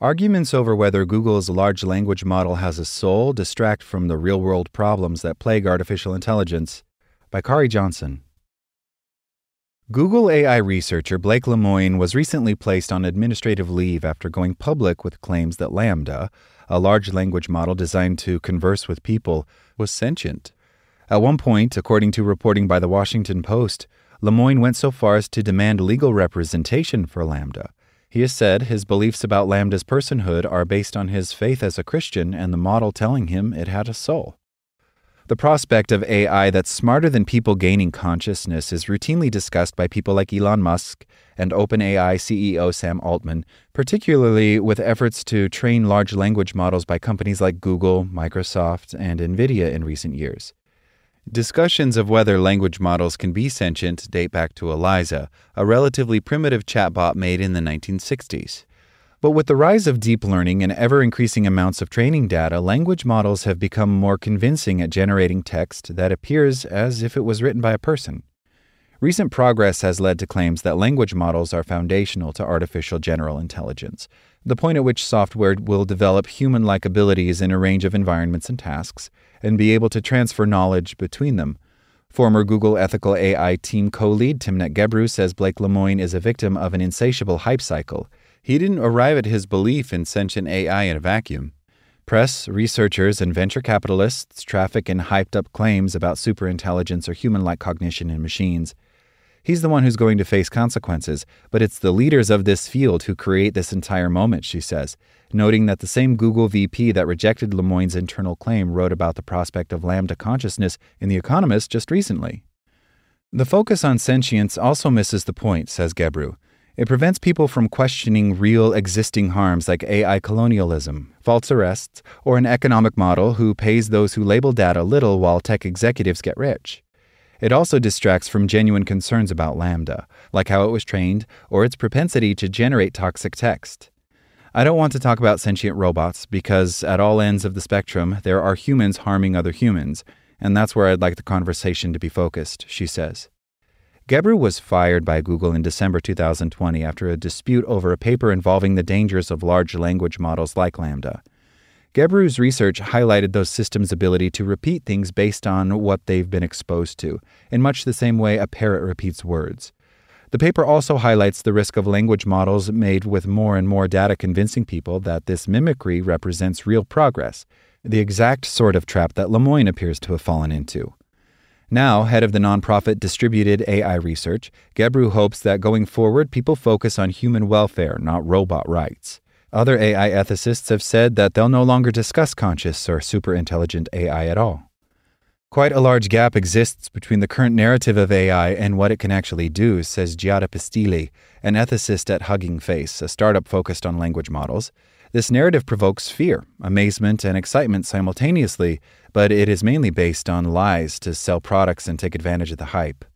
Arguments over whether Google's large language model has a soul distract from the real world problems that plague artificial intelligence. By Khari Johnson. Google AI researcher Blake Lemoine was recently placed on administrative leave after going public with claims that LaMDA, a large language model designed to converse with people, was sentient. At one point, according to reporting by the Washington Post, Lemoine went so far as to demand legal representation for LaMDA. He has said his beliefs about LaMDA's personhood are based on his faith as a Christian and the model telling him it had a soul. The prospect of AI that's smarter than people gaining consciousness is routinely discussed by people like Elon Musk and OpenAI CEO Sam Altman, particularly with efforts to train large language models by companies like Google, Microsoft, and Nvidia in recent years. Discussions of whether language models can be sentient date back to Eliza, a relatively primitive chatbot made in the 1960s. But with the rise of deep learning and ever increasing amounts of training data, language models have become more convincing at generating text that appears as if it was written by a person. Recent progress has led to claims that language models are foundational to artificial general intelligence, the point at which software will develop human like abilities in a range of environments and tasks, and be able to transfer knowledge between them. Former Google ethical AI team co lead Timnit Gebru says Blake Lemoine is a victim of an insatiable hype cycle. He didn't arrive at his belief in sentient AI in a vacuum. Press, researchers, and venture capitalists traffic in hyped up claims about superintelligence or human like cognition in machines. He's the one who's going to face consequences, but it's the leaders of this field who create this entire moment, she says, noting that the same Google VP that rejected Lemoine's internal claim wrote about the prospect of LaMDA consciousness in The Economist just recently. The focus on sentience also misses the point, says Gebru. It prevents people from questioning real existing harms like AI colonialism, false arrests, or an economic model who pays those who label data little while tech executives get rich. It also distracts from genuine concerns about LaMDA, like how it was trained or its propensity to generate toxic text. I don't want to talk about sentient robots because at all ends of the spectrum, there are humans harming other humans, and that's where I'd like the conversation to be focused, she says. Gebru was fired by Google in December 2020 after a dispute over a paper involving the dangers of large language models like LaMDA. Gebru's research highlighted those systems' ability to repeat things based on what they've been exposed to, in much the same way a parrot repeats words. The paper also highlights the risk of language models made with more and more data convincing people that this mimicry represents real progress, the exact sort of trap that Lemoine appears to have fallen into. Now, head of the nonprofit Distributed AI Research, Gebru hopes that going forward, people focus on human welfare, not robot rights. Other AI ethicists have said that they'll no longer discuss conscious or superintelligent AI at all. Quite a large gap exists between the current narrative of AI and what it can actually do, says Giada Pistilli, an ethicist at Hugging Face, a startup focused on language models. This narrative provokes fear, amazement, and excitement simultaneously, but it is mainly based on lies to sell products and take advantage of the hype.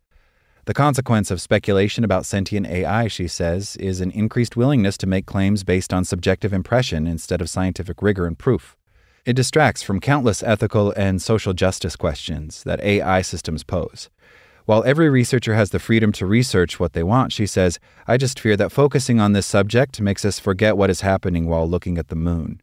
The consequence of speculation about sentient AI, she says, is an increased willingness to make claims based on subjective impression instead of scientific rigor and proof. It distracts from countless ethical and social justice questions that AI systems pose. While every researcher has the freedom to research what they want, she says, I just fear that focusing on this subject makes us forget what is happening while looking at the moon.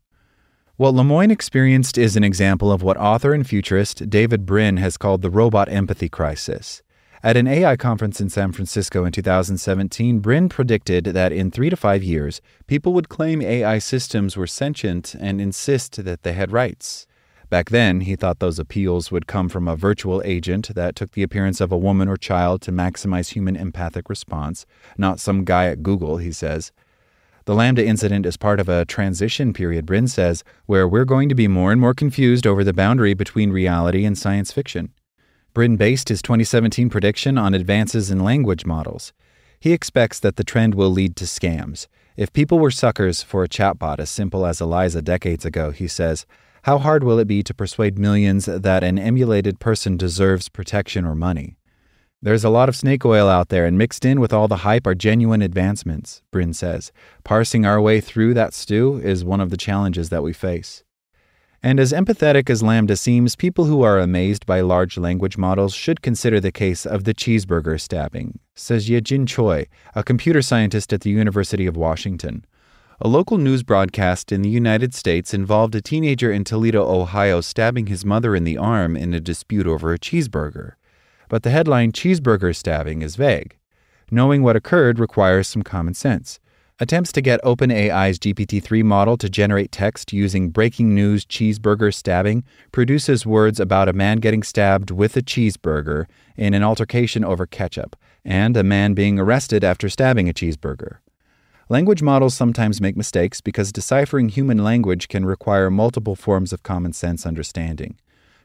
What Lemoine experienced is an example of what author and futurist David Brin has called the robot empathy crisis. At an AI conference in San Francisco in 2017, Brin predicted that in three to five years, people would claim AI systems were sentient and insist that they had rights. Back then, he thought those appeals would come from a virtual agent that took the appearance of a woman or child to maximize human empathic response, not some guy at Google, he says. The LaMDA incident is part of a transition period, Brin says, where we're going to be more and more confused over the boundary between reality and science fiction. Brin based his 2017 prediction on advances in language models. He expects that the trend will lead to scams. If people were suckers for a chatbot as simple as Eliza decades ago, he says, how hard will it be to persuade millions that an emulated person deserves protection or money? There's a lot of snake oil out there, and mixed in with all the hype are genuine advancements, Brin says. Parsing our way through that stew is one of the challenges that we face. And as empathetic as LaMDA seems, people who are amazed by large language models should consider the case of the cheeseburger stabbing, says Yejin Choi, a computer scientist at the University of Washington. A local news broadcast in the United States involved a teenager in Toledo, Ohio, stabbing his mother in the arm in a dispute over a cheeseburger. But the headline cheeseburger stabbing is vague. Knowing what occurred requires some common sense. Attempts to get OpenAI's GPT 3 model to generate text using breaking news cheeseburger stabbing produces words about a man getting stabbed with a cheeseburger in an altercation over ketchup, and a man being arrested after stabbing a cheeseburger. Language models sometimes make mistakes because deciphering human language can require multiple forms of common sense understanding.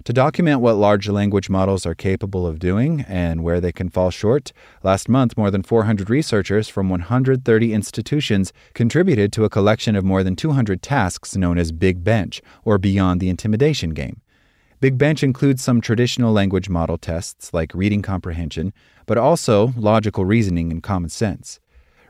To document what large language models are capable of doing and where they can fall short, last month more than 400 researchers from 130 institutions contributed to a collection of more than 200 tasks known as Big Bench, or Beyond the Imitation Game. Big Bench includes some traditional language model tests like reading comprehension, but also logical reasoning and common sense.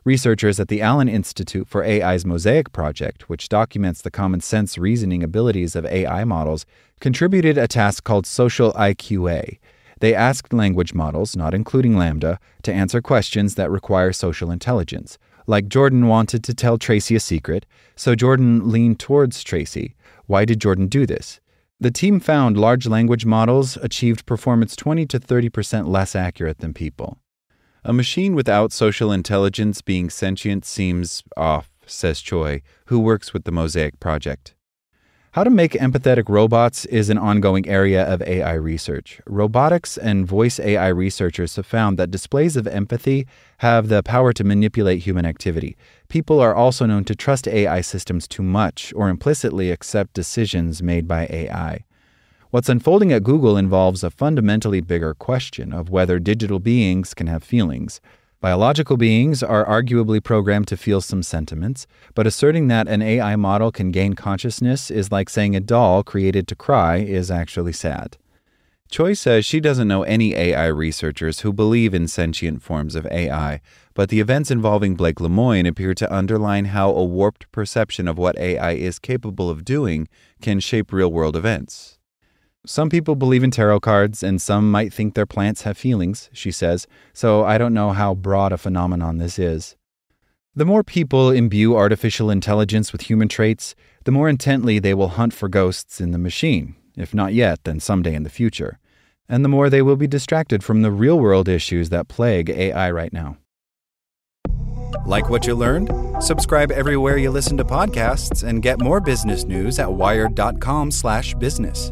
Researchers at the Allen Institute for AI's Mosaic project, which documents the common sense reasoning abilities of AI models, contributed a task called Social IQA. They asked language models, not including LaMDA, to answer questions that require social intelligence. Like Jordan wanted to tell Tracy a secret, so Jordan leaned towards Tracy. Why did Jordan do this? The team found large language models achieved performance 20 to 30% less accurate than people. A machine without social intelligence being sentient seems off, says Choi, who works with the Mosaic Project. How to make empathetic robots is an ongoing area of AI research. Robotics and voice AI researchers have found that displays of empathy have the power to manipulate human activity. People are also known to trust AI systems too much or implicitly accept decisions made by AI. What's unfolding at Google involves a fundamentally bigger question of whether digital beings can have feelings. Biological beings are arguably programmed to feel some sentiments, but asserting that an AI model can gain consciousness is like saying a doll created to cry is actually sad. Choi says she doesn't know any AI researchers who believe in sentient forms of AI, but the events involving Blake Lemoine appear to underline how a warped perception of what AI is capable of doing can shape real world events. Some people believe in tarot cards, and some might think their plants have feelings, she says, so I don't know how broad a phenomenon this is. The more people imbue artificial intelligence with human traits, the more intently they will hunt for ghosts in the machine, if not yet, then someday in the future. And the more they will be distracted from the real world issues that plague AI right now. Like what you learned? Subscribe everywhere you listen to podcasts and get more business news at wired.com/business.